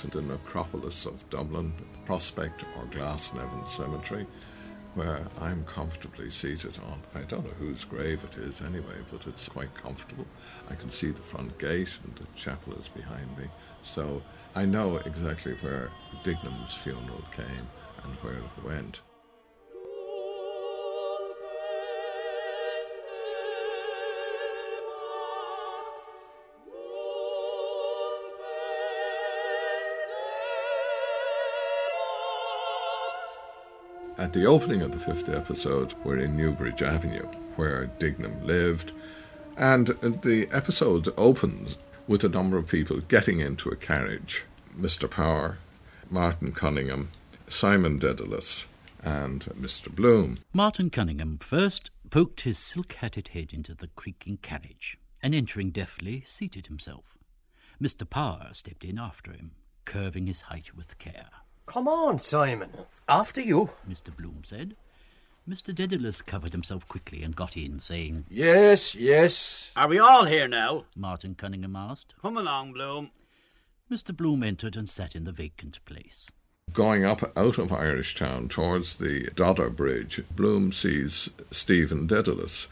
to the necropolis of Dublin, Prospect or Glasnevin Cemetery, where I'm comfortably seated on. I don't know whose grave it is anyway, but it's quite comfortable. I can see the front gate and the chapel is behind me. So I know exactly where Dignam's funeral came and where it went. At the opening of the fifth episode, we're in Newbridge Avenue, where Dignam lived, and the episode opens with a number of people getting into a carriage Mr. Power, Martin Cunningham, Simon Dedalus, and Mr. Bloom. Martin Cunningham first poked his silk hatted head into the creaking carriage, and entering deftly, seated himself. Mr. Power stepped in after him, curving his height with care. Come on, Simon. After you. Mr. Bloom said. Mr. Dedalus covered himself quickly and got in, saying, Yes, yes. Are we all here now? Martin Cunningham asked. Come along, Bloom. Mr. Bloom entered and sat in the vacant place. Going up out of Irish Town towards the Dodder Bridge, Bloom sees Stephen Dedalus,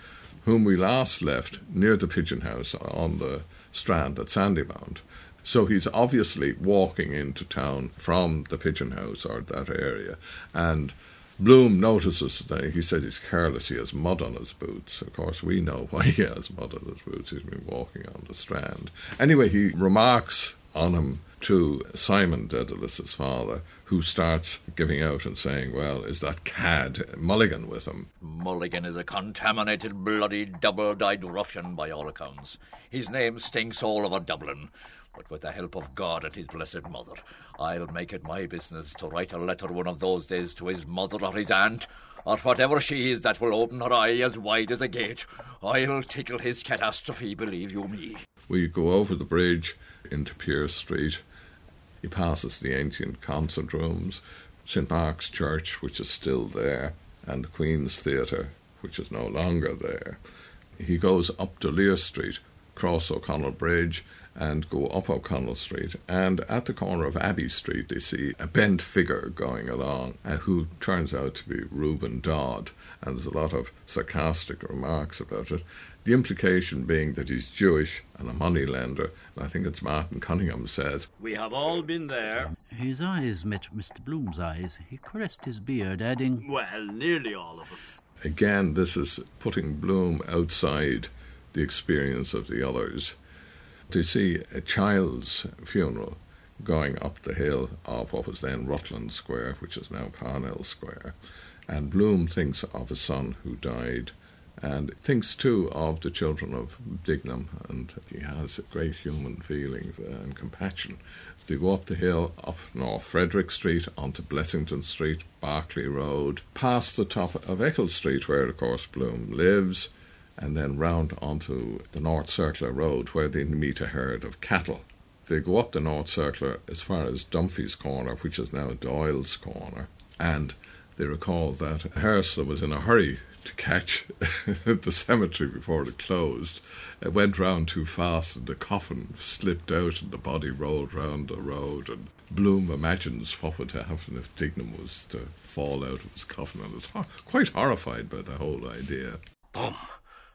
whom we last left near the Pigeon House on the Strand at Sandymount. So he's obviously walking into town from the pigeon house or that area. And Bloom notices that he says he's careless, he has mud on his boots. Of course, we know why he has mud on his boots. He's been walking on the strand. Anyway, he remarks on him to Simon Dedalus's father, who starts giving out and saying, Well, is that cad Mulligan with him? Mulligan is a contaminated, bloody, double dyed ruffian by all accounts. His name stinks all over Dublin. But with the help of God and his blessed mother, I'll make it my business to write a letter one of those days to his mother or his aunt, or whatever she is that will open her eye as wide as a gate. I'll tickle his catastrophe, believe you me. We go over the bridge into Pearse Street. He passes the ancient concert rooms, St Mark's Church, which is still there, and the Queen's Theatre, which is no longer there. He goes up to Lear Street, cross O'Connell Bridge, and go up O'Connell Street. And at the corner of Abbey Street, they see a bent figure going along uh, who turns out to be Reuben Dodd. And there's a lot of sarcastic remarks about it. The implication being that he's Jewish and a money lender. And I think it's Martin Cunningham says, We have all been there. His eyes met Mr. Bloom's eyes. He caressed his beard, adding, Well, nearly all of us. Again, this is putting Bloom outside the experience of the others to see a child's funeral going up the hill of what was then Rutland Square, which is now Parnell Square. And Bloom thinks of a son who died and thinks too of the children of Dignam, and he has great human feelings and compassion. They go up the hill, up North Frederick Street, onto Blessington Street, Berkeley Road, past the top of Eccles Street, where, of course, Bloom lives, and then round onto the North Circular Road where they meet a herd of cattle. They go up the North Circular as far as Dunphy's Corner, which is now Doyle's Corner, and they recall that Harsler was in a hurry to catch the cemetery before it closed. It went round too fast and the coffin slipped out and the body rolled round the road. And Bloom imagines what would happen if Dignam was to fall out of his coffin and is ho- quite horrified by the whole idea. Boom.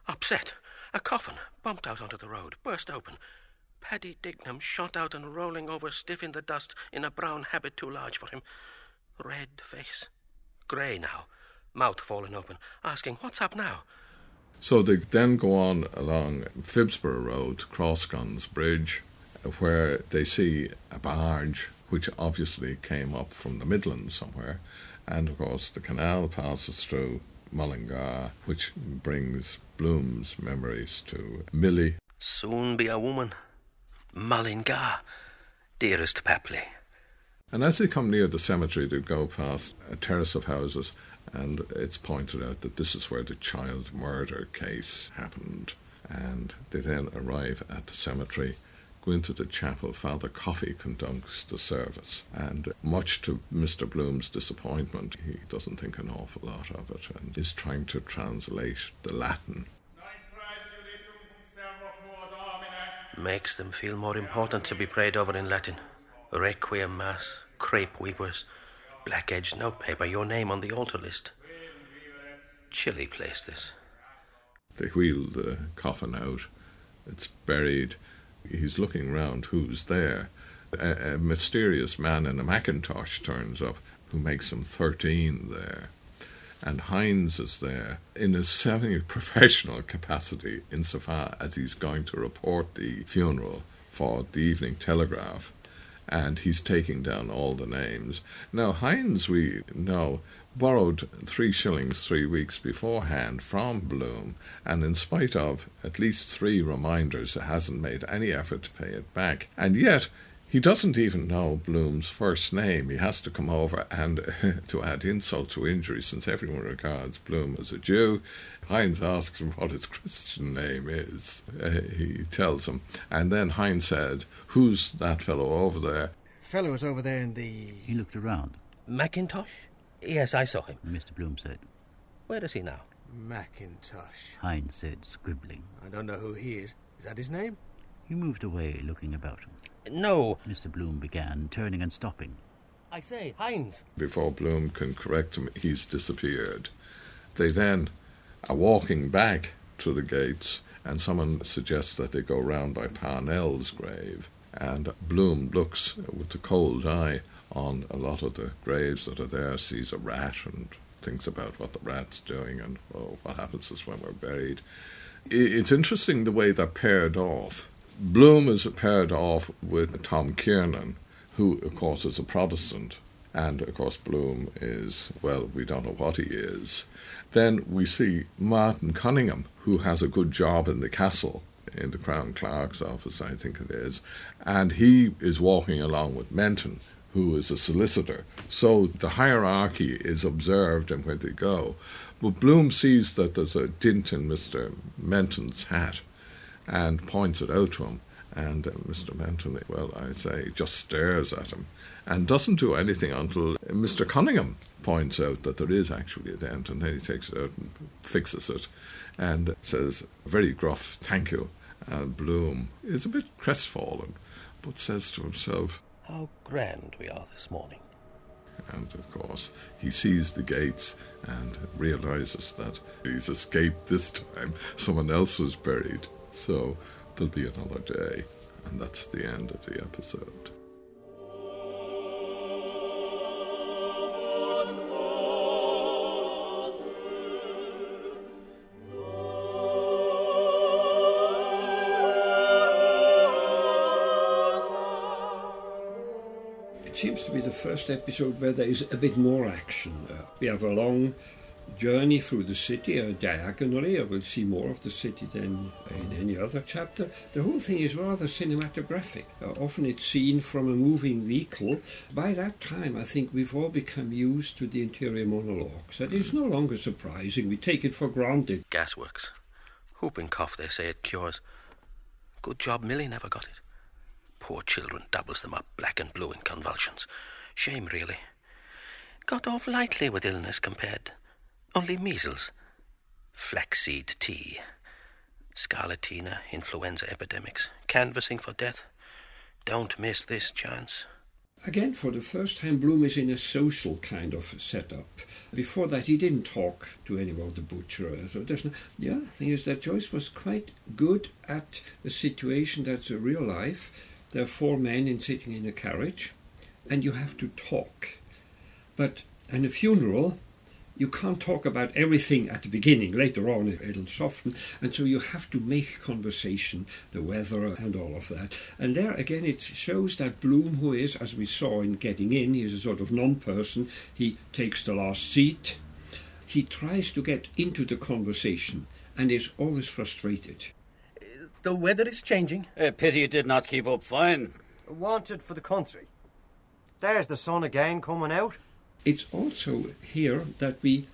Upset. A coffin bumped out onto the road, burst open. Paddy Dignam shot out and rolling over stiff in the dust in a brown habit too large for him. Red face. Grey now. Mouth fallen open, asking, What's up now? So they then go on along Phibsborough Road, to Crossguns Bridge, where they see a barge which obviously came up from the Midlands somewhere. And of course, the canal passes through Mullingar, which brings Bloom's memories to Milly. Soon be a woman. Mullingar, dearest Papli. And as they come near the cemetery, they go past a terrace of houses, and it's pointed out that this is where the child murder case happened. And they then arrive at the cemetery, go into the chapel. Father Coffey conducts the service, and much to Mr. Bloom's disappointment, he doesn't think an awful lot of it and is trying to translate the Latin. Makes them feel more important to be prayed over in Latin. Requiem Mass, crepe weepers, black edged notepaper, your name on the altar list. Chilly place, this. They wheel the coffin out. It's buried. He's looking round who's there. A, a mysterious man in a Macintosh turns up who makes him 13 there. And Hynes is there in a semi professional capacity insofar as he's going to report the funeral for the Evening Telegraph. And he's taking down all the names. Now, Hynes, we know, borrowed three shillings three weeks beforehand from Bloom, and in spite of at least three reminders, hasn't made any effort to pay it back. And yet, he doesn't even know Bloom's first name. He has to come over and to add insult to injury, since everyone regards Bloom as a Jew. Hynes asks him what his Christian name is. Uh, he tells him, and then Hynes said, "Who's that fellow over there?" Fellow is over there in the. He looked around. Macintosh? Yes, I saw him. Mr. Bloom said. Where is he now? Macintosh. Hynes said, scribbling. I don't know who he is. Is that his name? He moved away, looking about him. No. Mr. Bloom began, turning and stopping. I say, Hynes. Before Bloom can correct him, he's disappeared. They then are walking back to the gates, and someone suggests that they go round by Parnell's grave. And Bloom looks with a cold eye on a lot of the graves that are there, sees a rat and thinks about what the rat's doing and oh, what happens is when we're buried. It's interesting the way they're paired off. Bloom is paired off with Tom Kernan, who, of course, is a Protestant. And, of course, Bloom is, well, we don't know what he is. Then we see Martin Cunningham, who has a good job in the castle, in the Crown Clerk's office, I think it is. And he is walking along with Menton, who is a solicitor. So the hierarchy is observed and where they go. But Bloom sees that there's a dint in Mr. Menton's hat and points it out to him. And uh, Mr. Menton, well, I say, just stares at him and doesn't do anything until Mr. Cunningham points out that there is actually a dent, and then he takes it out and fixes it and says, very gruff, thank you. And Bloom is a bit crestfallen, but says to himself, How grand we are this morning. And of course, he sees the gates and realizes that he's escaped this time. Someone else was buried. So there'll be another day. And that's the end of the episode. Seems to be the first episode where there is a bit more action. Uh, we have a long journey through the city uh, diagonally. I will see more of the city than in any other chapter. The whole thing is rather cinematographic. Uh, often it's seen from a moving vehicle. By that time, I think we've all become used to the interior monologues. That is no longer surprising. We take it for granted. Gasworks. Whooping cough, they say it cures. Good job Milly never got it. Poor children doubles them up black and blue in convulsions. Shame, really. Got off lightly with illness compared. Only measles. Flaxseed tea. Scarlatina, influenza epidemics. Canvassing for death. Don't miss this chance. Again, for the first time, Bloom is in a social kind of setup. Before that, he didn't talk to anyone, the butcher. So no, the other thing is that Joyce was quite good at a situation that's a real life. There are four men in sitting in a carriage, and you have to talk. But in a funeral, you can't talk about everything at the beginning. Later on, it'll soften, and so you have to make conversation, the weather, and all of that. And there again, it shows that Bloom, who is, as we saw in Getting In, he's a sort of non person, he takes the last seat, he tries to get into the conversation and is always frustrated. The weather is changing. A pity it did not keep up fine. Wanted for the country. There's the sun again coming out. It's also here that we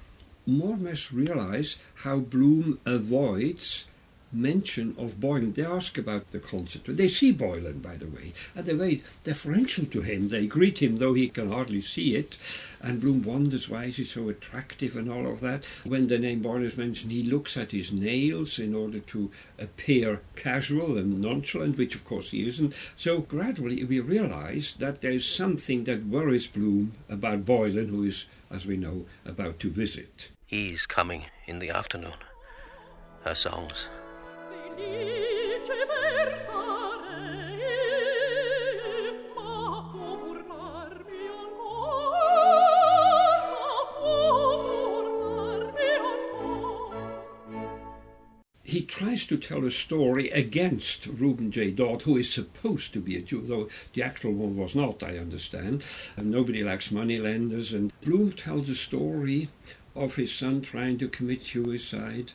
more or less realize how Bloom avoids mention of Boylan. They ask about the concert. They see Boylan, by the way, and they're very deferential to him. They greet him, though he can hardly see it. And Bloom wonders why is he so attractive and all of that. When the name Boylan is mentioned, he looks at his nails in order to appear casual and nonchalant, which of course he isn't. So gradually we realize that there's something that worries Bloom about Boylan, who is, as we know, about to visit. He's coming in the afternoon. Her songs. He tries to tell a story against Reuben J. Dodd, who is supposed to be a Jew, though the actual one was not, I understand. And nobody likes moneylenders. And Bloom tells a story of his son trying to commit suicide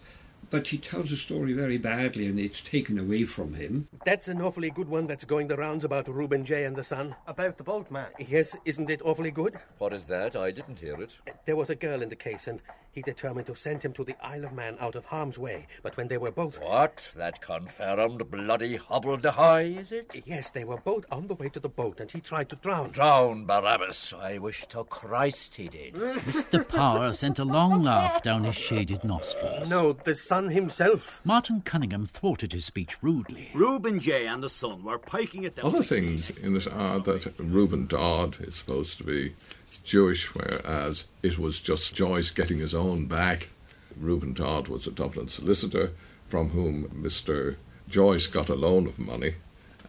but he tells the story very badly and it's taken away from him. That's an awfully good one that's going the rounds about Reuben J. and the Son. About the boatman. Yes, isn't it awfully good? What is that? I didn't hear it. There was a girl in the case, and he determined to send him to the Isle of Man out of harm's way. But when they were both. What? That confirmed bloody hobble-de-hoy, is it? Yes, they were both on the way to the boat, and he tried to drown. Drown, Barabbas. I wish to Christ he did. Mr. Power sent a long laugh down his shaded nostrils. No, the son himself. Martin Cunningham thwarted his speech rudely. Reuben J. and the son were piking it down. Other things in it are that Reuben Dodd is supposed to be Jewish, whereas it was just Joyce getting his own back. Reuben Dodd was a Dublin solicitor from whom Mr. Joyce got a loan of money.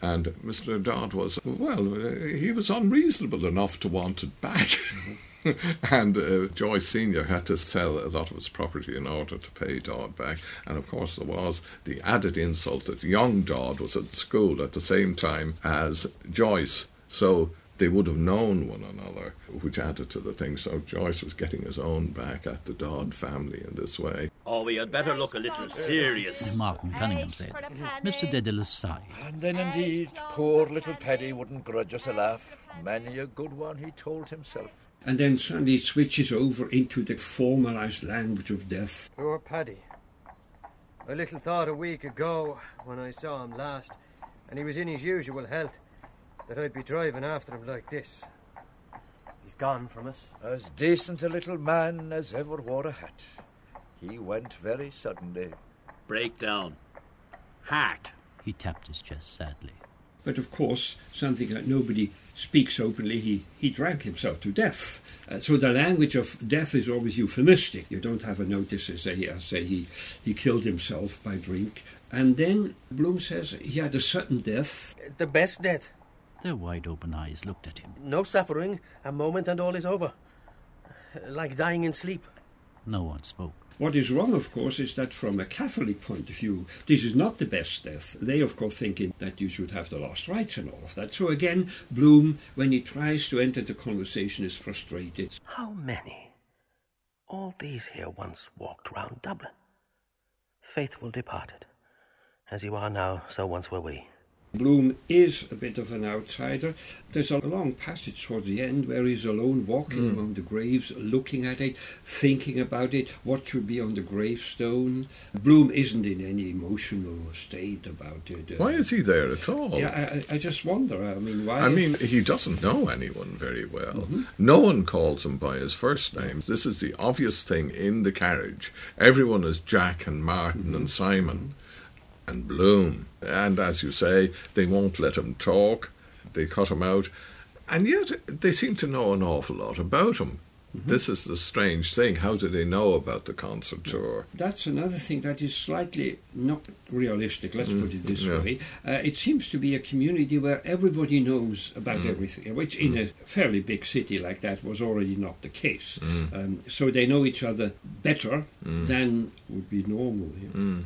And Mr. Dodd was, well, he was unreasonable enough to want it back. and uh, Joyce Sr. had to sell a lot of his property in order to pay Dodd back. And of course, there was the added insult that young Dodd was at school at the same time as Joyce. So they would have known one another, which added to the thing. So Joyce was getting his own back at the Dodd family in this way. Oh, we had better look a little serious. Martin Cunningham said. Mr. Dedalus sighed. And then indeed, poor little Paddy wouldn't grudge us a laugh. Many a good one, he told himself. And then suddenly it switches over into the formalized language of death. Poor Paddy. I little thought a week ago, when I saw him last, and he was in his usual health, that I'd be driving after him like this. He's gone from us. As decent a little man as ever wore a hat. He went very suddenly. Breakdown. Heart. He tapped his chest sadly. But of course, something that nobody speaks openly, he, he drank himself to death. Uh, so the language of death is always euphemistic. You don't have a notice as say, as say he, he killed himself by drink. And then Bloom says he had a sudden death. The best death. Their wide open eyes looked at him. No suffering, a moment and all is over. Like dying in sleep. No one spoke. What is wrong, of course, is that from a Catholic point of view, this is not the best death. They, of course, thinking that you should have the last rites and all of that. So again, Bloom, when he tries to enter the conversation, is frustrated. How many? All these here once walked round Dublin. Faithful departed. As you are now, so once were we. Bloom is a bit of an outsider. There's a long passage towards the end where he's alone walking mm. among the graves, looking at it, thinking about it, what should be on the gravestone. Bloom isn't in any emotional state about it. Uh, why is he there at all? Yeah, I, I, just wonder. I mean, why? I mean, he doesn't know anyone very well. Mm-hmm. No one calls him by his first name. This is the obvious thing in the carriage. Everyone is Jack and Martin mm-hmm. and Simon and Bloom. And as you say, they won't let him talk, they cut him out. And yet they seem to know an awful lot about him. Mm-hmm. This is the strange thing. How do they know about the concert tour? That's another thing that is slightly not realistic, let's mm. put it this yeah. way. Uh, it seems to be a community where everybody knows about mm. everything, which in mm. a fairly big city like that was already not the case. Mm. Um, so they know each other better mm. than would be normal. Mm.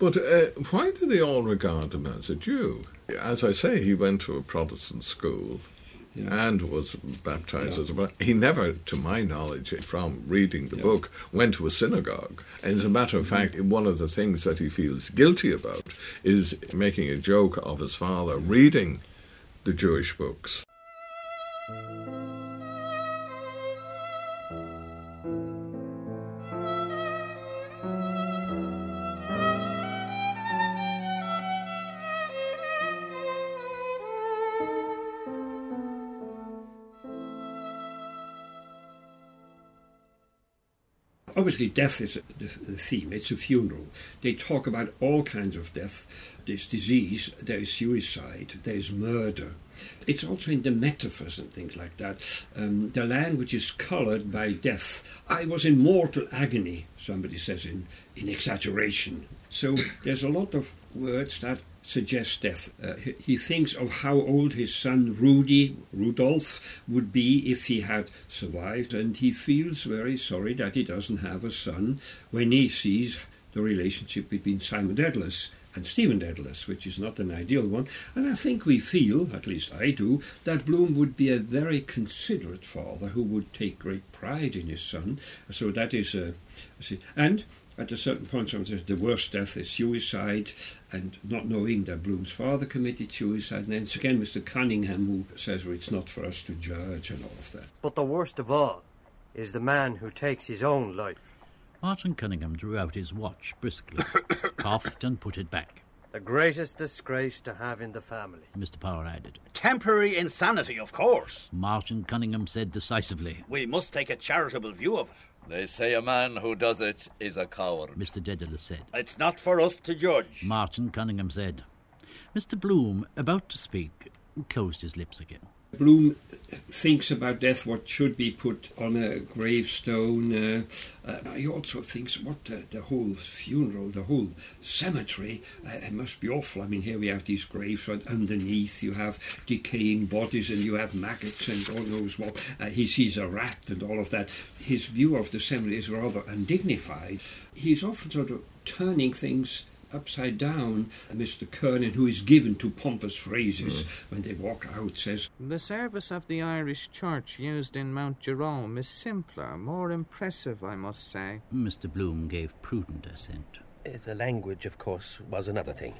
But uh, why do they all regard him as a Jew? As I say, he went to a Protestant school. Yeah. and was baptized yeah. as a he never to my knowledge from reading the yeah. book went to a synagogue and as a matter of fact one of the things that he feels guilty about is making a joke of his father reading the jewish books Obviously, death is the, the theme. It's a funeral. They talk about all kinds of death. There's disease, there's suicide, there's murder. It's also in the metaphors and things like that. Um, the language is coloured by death. I was in mortal agony, somebody says in, in exaggeration. So there's a lot of words that suggest death. Uh, he, thinks of how old his son Rudy, Rudolph, would be if he had survived, and he feels very sorry that he doesn't have a son when he sees the relationship between Simon Dedalus and Stephen Dedalus, which is not an ideal one. And I think we feel, at least I do, that Bloom would be a very considerate father who would take great pride in his son. So that is a. Uh, and at a certain point, someone says the worst death is suicide, and not knowing that Bloom's father committed suicide. And then it's again Mr. Cunningham who says, well, it's not for us to judge and all of that. But the worst of all is the man who takes his own life. Martin Cunningham drew out his watch briskly, coughed, and put it back. The greatest disgrace to have in the family. Mr. Power added. Temporary insanity, of course. Martin Cunningham said decisively. We must take a charitable view of it. They say a man who does it is a coward. Mr. Dedalus said. It's not for us to judge. Martin Cunningham said. Mr. Bloom, about to speak, closed his lips again. Bloom thinks about death, what should be put on a gravestone. Uh, uh, he also thinks what the, the, whole funeral, the whole cemetery, uh, it must be awful. I mean, here we have these graves, right underneath you have decaying bodies and you have maggots and God knows what. Uh, he sees a rat and all of that. His view of the cemetery is rather undignified. He's often sort of turning things upside down. Mr. Kernan, who is given to pompous phrases mm. when they walk out, says The service of the Irish Church used in Mount Jerome is simpler, more impressive, I must say. Mr. Bloom gave prudent assent. Uh, the language, of course, was another thing.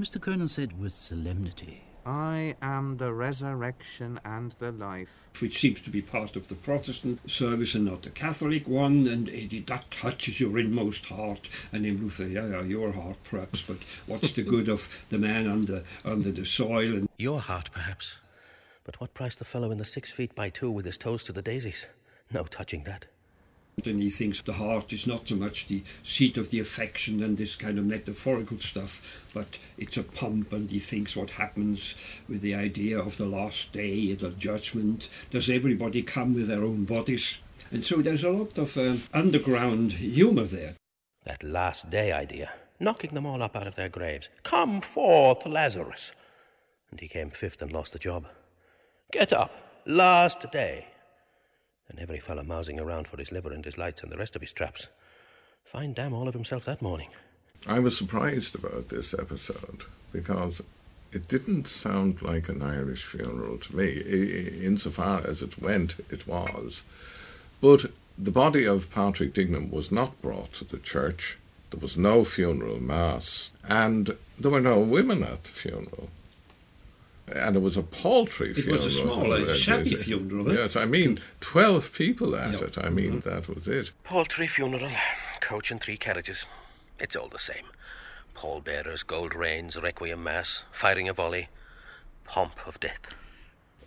Mr. Kernan said with solemnity I am the resurrection and the life. Which seems to be part of the Protestant service and not the Catholic one, and it, that touches your inmost heart. And then Luther, yeah, yeah, your heart perhaps, but what's the good of the man under under the soil? And your heart, perhaps, but what price the fellow in the six feet by two with his toes to the daisies? No touching that. And he thinks the heart is not so much the seat of the affection and this kind of metaphorical stuff, but it's a pump, and he thinks what happens with the idea of the last day, the judgment. Does everybody come with their own bodies? And so there's a lot of uh, underground humour there. That last day idea, knocking them all up out of their graves. Come forth, Lazarus. And he came fifth and lost the job. Get up, last day and every fellow mousing around for his liver and his lights and the rest of his traps. Fine damn all of himself that morning. I was surprised about this episode because it didn't sound like an Irish funeral to me. Insofar as it went, it was. But the body of Patrick Dignam was not brought to the church. There was no funeral mass, and there were no women at the funeral and it was a paltry it funeral. It was a small, uh, shabby funeral. Yes, I mean, 12 people at it. I mean, mm-hmm. that was it. Paltry funeral, coach and three carriages. It's all the same. Pallbearers, gold reins, requiem mass, firing a volley, pomp of death.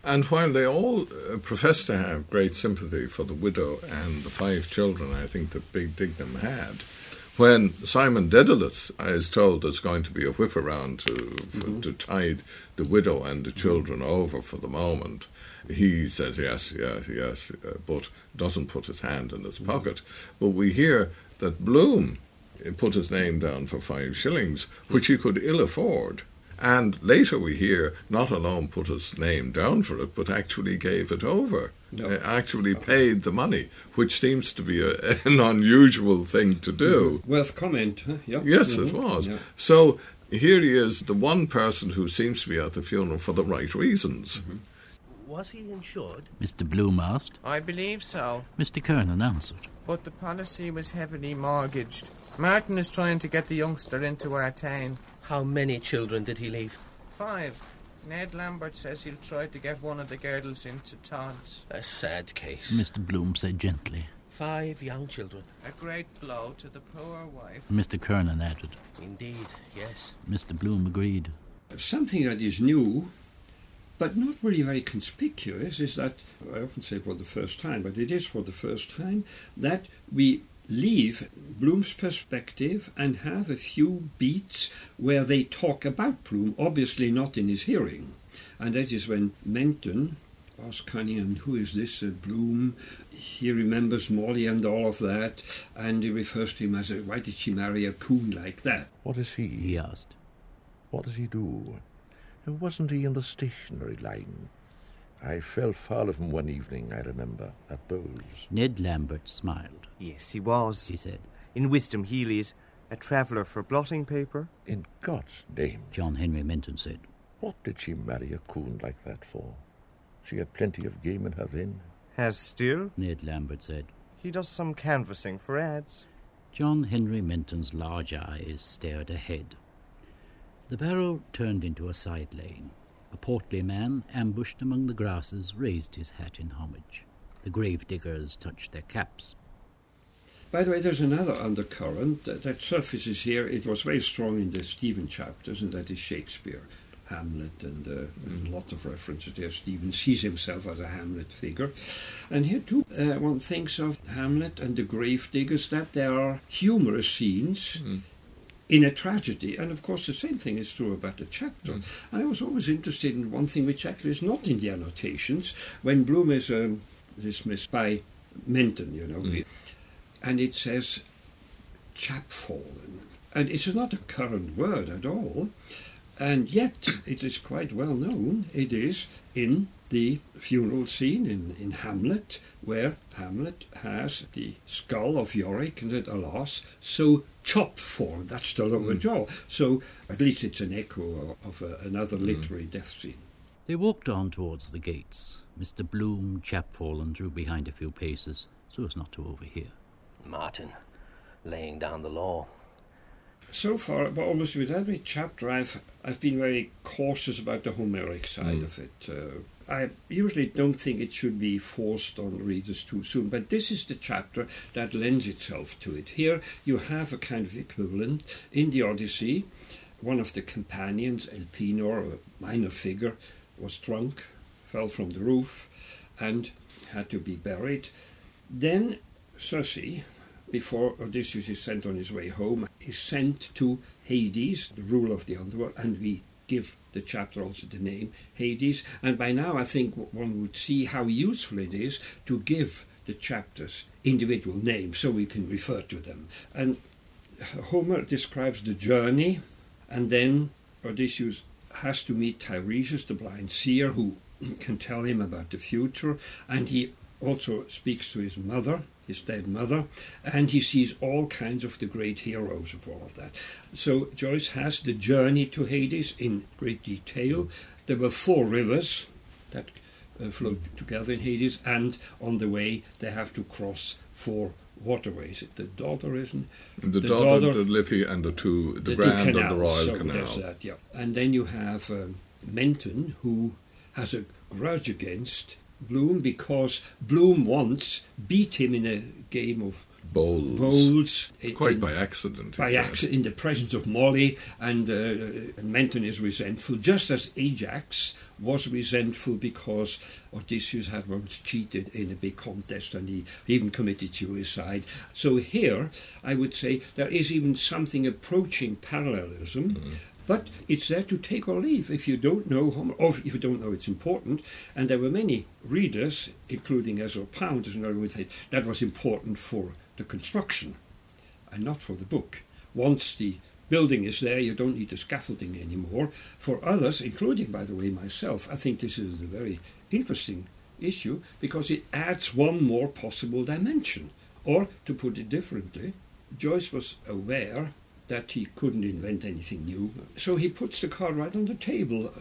And while they all uh, profess to have great sympathy for the widow and the five children I think that Big Dignam had, when Simon Dedalus is told there's going to be a whip around to, mm-hmm. to tide the widow and the children over for the moment, he says yes, yes, yes, uh, but doesn't put his hand in his mm-hmm. pocket. But we hear that Bloom put his name down for five shillings, which he could ill afford. And later we hear not alone put his name down for it, but actually gave it over. No. Uh, actually paid the money, which seems to be a, an unusual thing to do. Mm-hmm. Worth comment, huh? Yeah. Yes, mm-hmm. it was. Yeah. So here he is, the one person who seems to be at the funeral for the right reasons. Mm-hmm. Was he insured? Mr. Bloom asked. I believe so. Mr. Kernan answered. But the policy was heavily mortgaged. Martin is trying to get the youngster into Artane. How many children did he leave? Five. Ned Lambert says he'll try to get one of the girdles into Todd's. A sad case. Mr. Bloom said gently. Five young children. A great blow to the poor wife. Mr. Kernan added. Indeed, yes. Mr. Bloom agreed. Something that is new, but not really very conspicuous, is that, I often say for the first time, but it is for the first time, that we leave Bloom's perspective and have a few beats where they talk about Bloom, obviously not in his hearing. And that is when Menton asks Cunningham, who is this uh, Bloom? He remembers Molly and all of that, and he refers to him as, a, why did she marry a coon like that? What is he? He asked. What does he do? Wasn't he in the stationery line? I fell foul of him one evening, I remember, at Bowles. Ned Lambert smiled. Yes, he was. He said. In Wisdom Hely's, a traveller for blotting paper. In God's name. John Henry Menton said. What did she marry a coon like that for? She had plenty of game in her then. Has still? Ned Lambert said. He does some canvassing for ads. John Henry Menton's large eyes stared ahead. The barrow turned into a side lane. A portly man, ambushed among the grasses, raised his hat in homage. The grave diggers touched their caps. By the way, there's another undercurrent that, that surfaces here. It was very strong in the Stephen chapters, and that is Shakespeare. Hamlet, and uh, mm. lots of references there. Stephen sees himself as a Hamlet figure. And here too, uh, one thinks of Hamlet and the grave diggers that there are humorous scenes. Mm. In a tragedy, and of course, the same thing is true about the chapter. Mm. I was always interested in one thing which actually is not in the annotations. When Bloom is um, dismissed by Menton, you know, mm. and it says chapfallen, and it's not a current word at all. And yet, it is quite well known, it is in the funeral scene in, in Hamlet, where Hamlet has the skull of Yorick and said, alas, so chopped for, that's the lower mm. jaw. So at least it's an echo of, of another mm. literary death scene. They walked on towards the gates. Mr. Bloom, chapfallen, drew behind a few paces so as not to overhear. Martin, laying down the law so far, but almost with every chapter, I've I've been very cautious about the Homeric side mm. of it. Uh, I usually don't think it should be forced on readers too soon, but this is the chapter that lends itself to it. Here you have a kind of equivalent in the Odyssey. One of the companions, Elpenor, a minor figure, was drunk, fell from the roof, and had to be buried. Then Circe, before Odysseus is sent on his way home, is sent to Hades, the ruler of the underworld, and we give the chapter also the name Hades. And by now, I think one would see how useful it is to give the chapters individual names so we can refer to them. And Homer describes the journey, and then Odysseus has to meet Tiresias, the blind seer, who can tell him about the future, and he also speaks to his mother, his dead mother, and he sees all kinds of the great heroes of all of that. So Joyce has the journey to Hades in great detail. There were four rivers that uh, flowed together in Hades, and on the way they have to cross four waterways. The Dodder, isn't the, the Dodder, the Liffey, and the two, the, the Grand and the Royal so Canal. That, yeah. And then you have um, Menton, who has a grudge against Bloom because Bloom once beat him in a game of bowls. Bowls. Quite in, by accident. By accident, in the presence of Molly, and uh, Menton is resentful, just as Ajax was resentful because Odysseus had once cheated in a big contest and he even committed suicide. So here, I would say there is even something approaching parallelism. Mm. But it's there to take or leave if you don't know Homer, or if you don't know it's important. And there were many readers, including Ezra Pound, as another would say, that was important for the construction and not for the book. Once the building is there, you don't need the scaffolding anymore. For others, including, by the way, myself, I think this is a very interesting issue because it adds one more possible dimension. Or, to put it differently, Joyce was aware that he couldn't invent anything new. So he puts the card right on the table.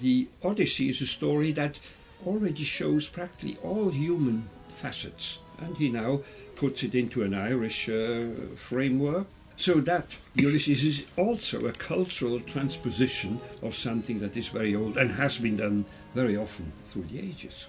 The Odyssey is a story that already shows practically all human facets, and he now puts it into an Irish uh, framework. So that Ulysses is also a cultural transposition of something that is very old and has been done very often through the ages.